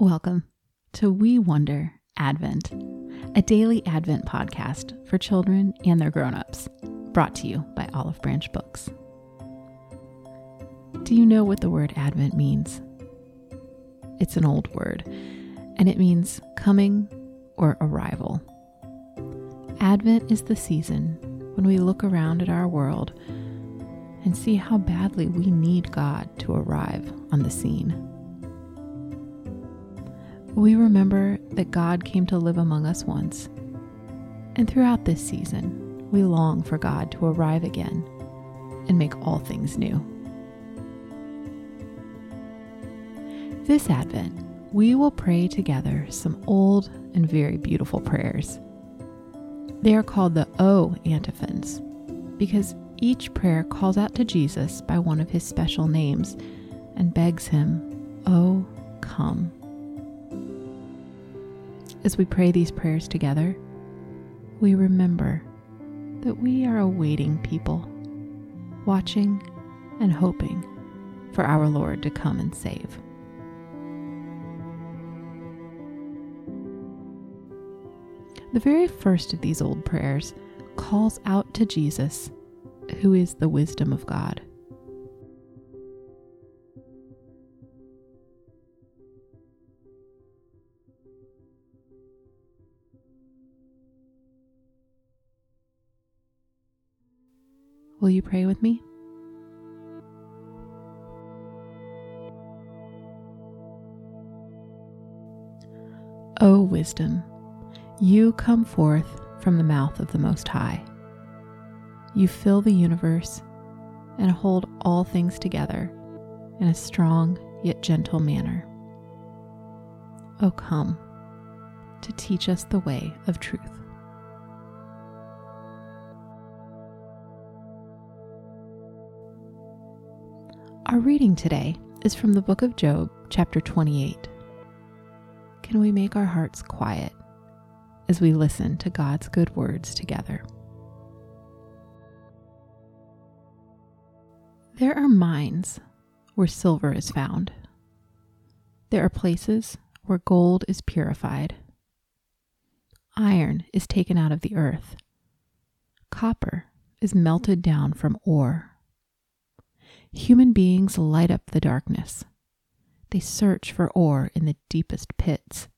Welcome to We Wonder Advent, a daily Advent podcast for children and their grown-ups, brought to you by Olive Branch Books. Do you know what the word Advent means? It's an old word, and it means coming or arrival. Advent is the season when we look around at our world and see how badly we need God to arrive on the scene. We remember that God came to live among us once, and throughout this season, we long for God to arrive again and make all things new. This Advent, we will pray together some old and very beautiful prayers. They are called the O antiphons because each prayer calls out to Jesus by one of his special names and begs him, O come. As we pray these prayers together, we remember that we are a waiting people, watching and hoping for our Lord to come and save. The very first of these old prayers calls out to Jesus, who is the wisdom of God. Will you pray with me? O wisdom, you come forth from the mouth of the Most High. You fill the universe and hold all things together in a strong yet gentle manner. O come to teach us the way of truth. Our reading today is from the book of Job, chapter 28. Can we make our hearts quiet as we listen to God's good words together? There are mines where silver is found. There are places where gold is purified. Iron is taken out of the earth. Copper is melted down from ore. Human beings light up the darkness. They search for ore in the deepest pits.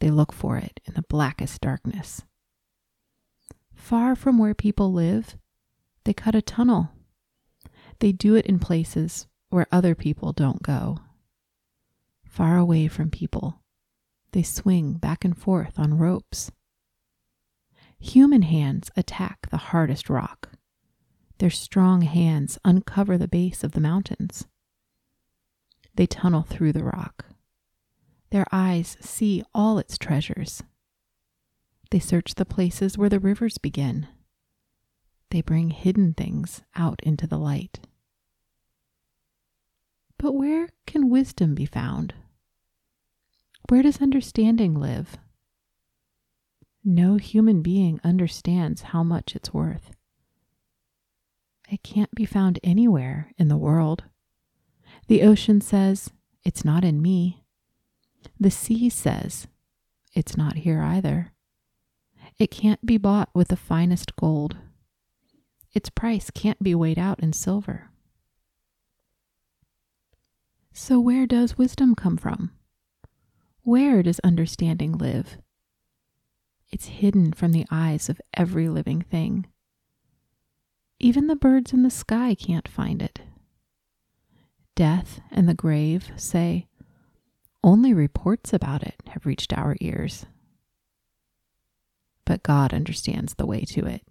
They look for it in the blackest darkness. Far from where people live, they cut a tunnel. They do it in places where other people don't go. Far away from people, they swing back and forth on ropes. Human hands attack the hardest rock. Their strong hands uncover the base of the mountains. They tunnel through the rock. Their eyes see all its treasures. They search the places where the rivers begin. They bring hidden things out into the light. But where can wisdom be found? Where does understanding live? No human being understands how much it's worth. It can't be found anywhere in the world. The ocean says, It's not in me. The sea says, It's not here either. It can't be bought with the finest gold. Its price can't be weighed out in silver. So, where does wisdom come from? Where does understanding live? It's hidden from the eyes of every living thing. Even the birds in the sky can't find it. Death and the grave say, only reports about it have reached our ears. But God understands the way to it.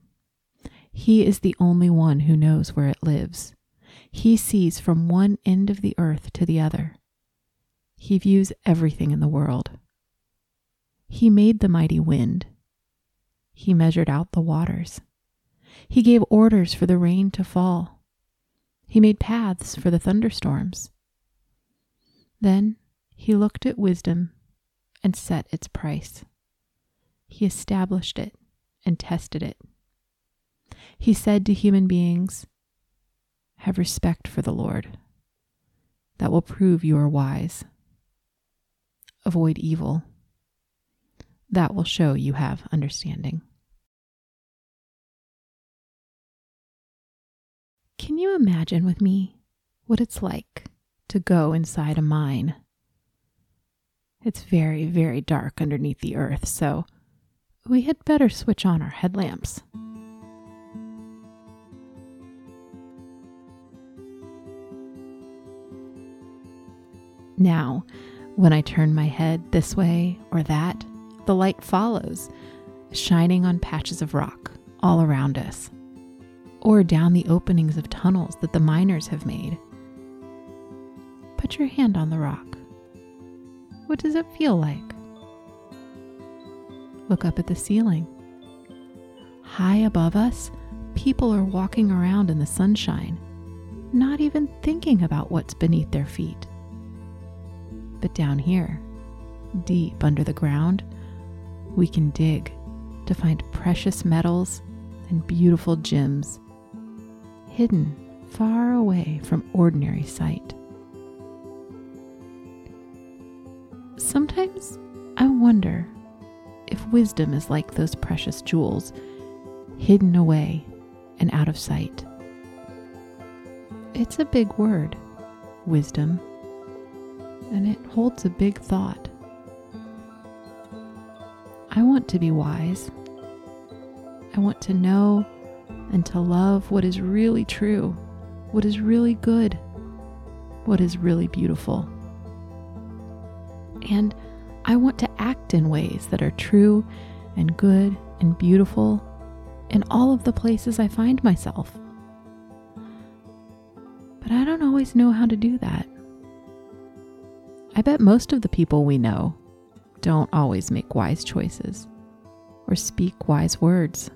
He is the only one who knows where it lives. He sees from one end of the earth to the other. He views everything in the world. He made the mighty wind. He measured out the waters. He gave orders for the rain to fall. He made paths for the thunderstorms. Then he looked at wisdom and set its price. He established it and tested it. He said to human beings, Have respect for the Lord. That will prove you are wise. avoid evil. That will show you have understanding. Can you imagine with me what it's like to go inside a mine? It's very, very dark underneath the earth, so we had better switch on our headlamps. Now, when I turn my head this way or that, the light follows, shining on patches of rock all around us, or down the openings of tunnels that the miners have made. Put your hand on the rock. What does it feel like? Look up at the ceiling. High above us, people are walking around in the sunshine, not even thinking about what's beneath their feet. But down here, deep under the ground, we can dig to find precious metals and beautiful gems hidden far away from ordinary sight. Sometimes I wonder if wisdom is like those precious jewels hidden away and out of sight. It's a big word, wisdom and it holds a big thought. I want to be wise. I want to know and to love what is really true, what is really good, what is really beautiful. And I want to act in ways that are true and good and beautiful in all of the places I find myself. But I don't always know how to do that. I bet most of the people we know don't always make wise choices or speak wise words.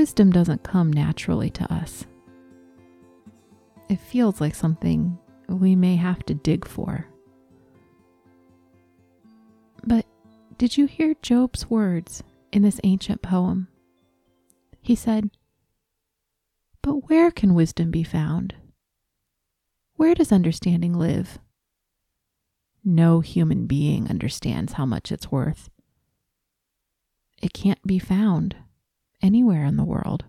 Wisdom doesn't come naturally to us. It feels like something we may have to dig for. But did you hear Job's words in this ancient poem? He said, But where can wisdom be found? Where does understanding live? No human being understands how much it's worth. It can't be found anywhere in the world.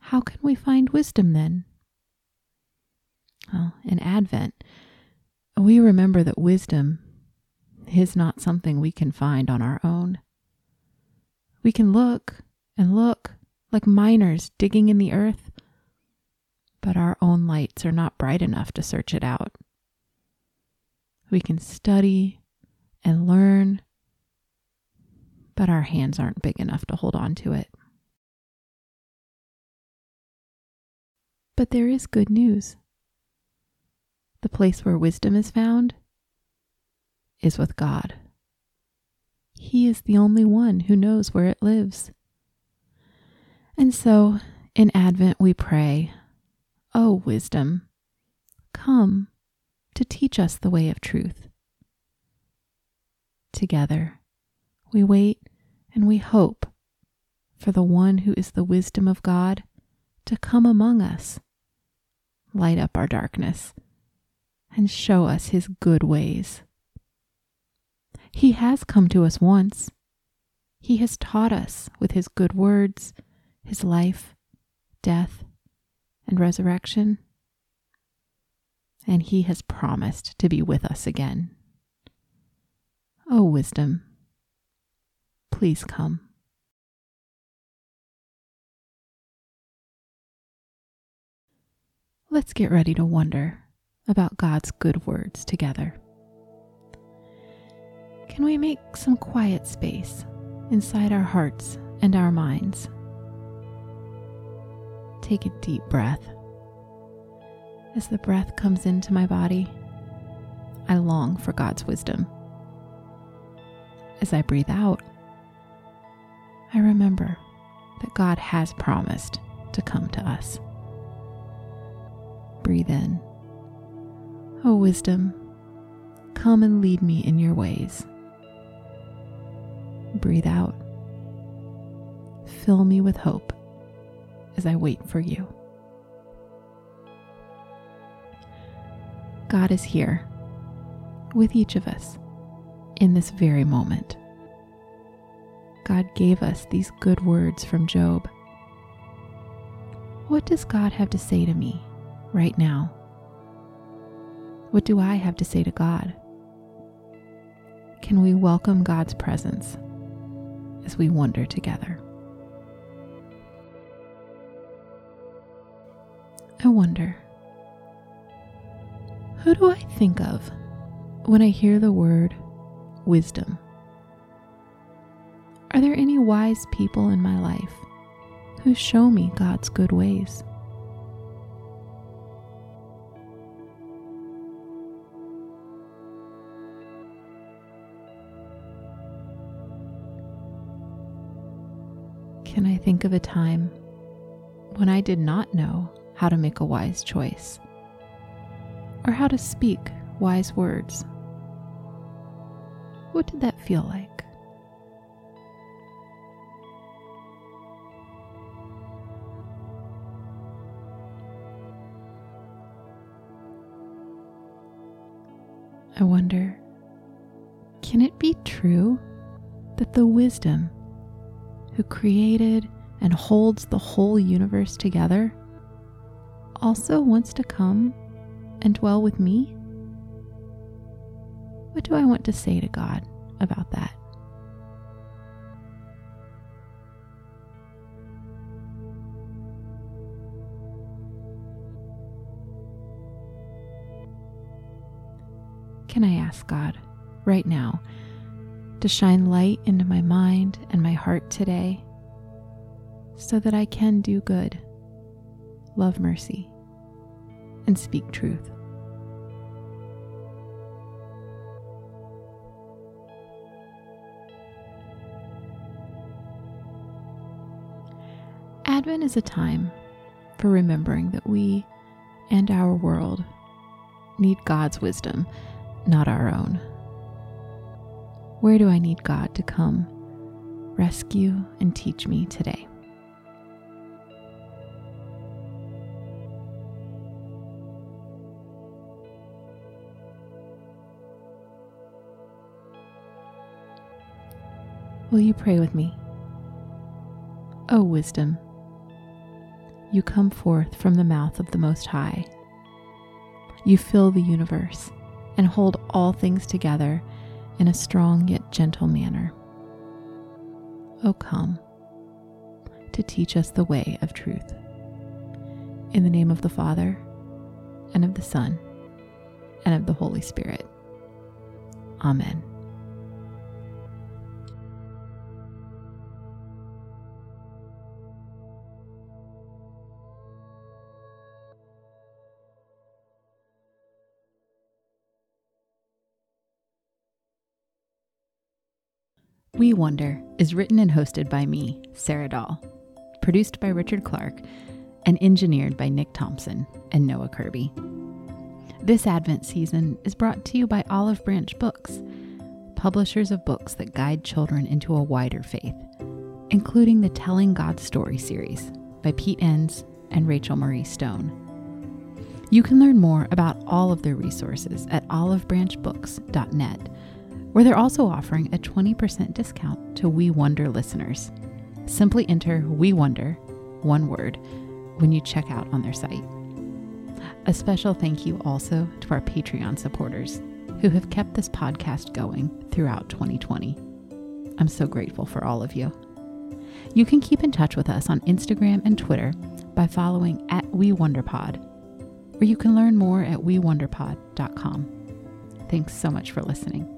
How can we find wisdom then? Well, in Advent, we remember that wisdom is not something we can find on our own. We can look and look like miners digging in the earth but our own lights are not bright enough to search it out. We can study and learn, but our hands aren't big enough to hold on to it. But there is good news. The place where wisdom is found is with God. He is the only one who knows where it lives. And so, in Advent, we pray O wisdom, come to teach us the way of truth. Together, we wait and we hope for the one who is the wisdom of God to come among us, light up our darkness, and show us his good ways. He has come to us once. He has taught us with his good words, his life, death, and resurrection. And he has promised to be with us again. O oh, wisdom, please come. Let's get ready to wonder about God's good words together. Can we make some quiet space inside our hearts and our minds? take a deep breath. As the breath comes into my body, I long for God's wisdom. As I breathe out, I remember that God has promised to come to us. Breathe in. O oh, wisdom, come and lead me in your ways. Breathe out. Fill me with hope as I wait for you. God is here with each of us in this very moment. God gave us these good words from Job. What does God have to say to me right now? What do I have to say to God? Can we welcome God's presence as we wonder together? I wonder, who do I think of when I hear the word wisdom? Are there any wise people in my life who show me God's good ways? Can I think of a time when I did not know how to make a wise choice or how to speak wise words? What did that feel like? I wonder can it be true that the wisdom who created and holds the whole universe together also wants to come and dwell with me? What do I want to say to God about that? Can I ask God right now to shine light into my mind and my heart today so that I can do good, love mercy, and speak truth? Advent is a time for remembering that we and our world need God's wisdom not our own. Where do I need God to come, rescue, and teach me today? Will you pray with me? O wisdom, you come forth from the mouth of the Most High. You fill the universe and hold all things together in a strong yet gentle manner. O come to teach us the way of truth. In the name of the Father, and of the Son, and of the Holy Spirit. Amen. We Wonder is written and hosted by me, Sarah Dahl, produced by Richard Clark, and engineered by Nick Thompson and Noah Kirby. This Advent season is brought to you by Olive Branch Books, publishers of books that guide children into a wider faith, including the Telling God's Story series by Pete Enns and Rachel Marie Stone. You can learn more about all of their resources at olivebranchbooks.net where they're also offering a 20% discount to We Wonder listeners. Simply enter We Wonder, one word, when you check out on their site. A special thank you also to our Patreon supporters who have kept this podcast going throughout 2020. I'm so grateful for all of you. You can keep in touch with us on Instagram and Twitter by following at WeWonderPod, or you can learn more at WeWonderPod.com. Thanks so much for listening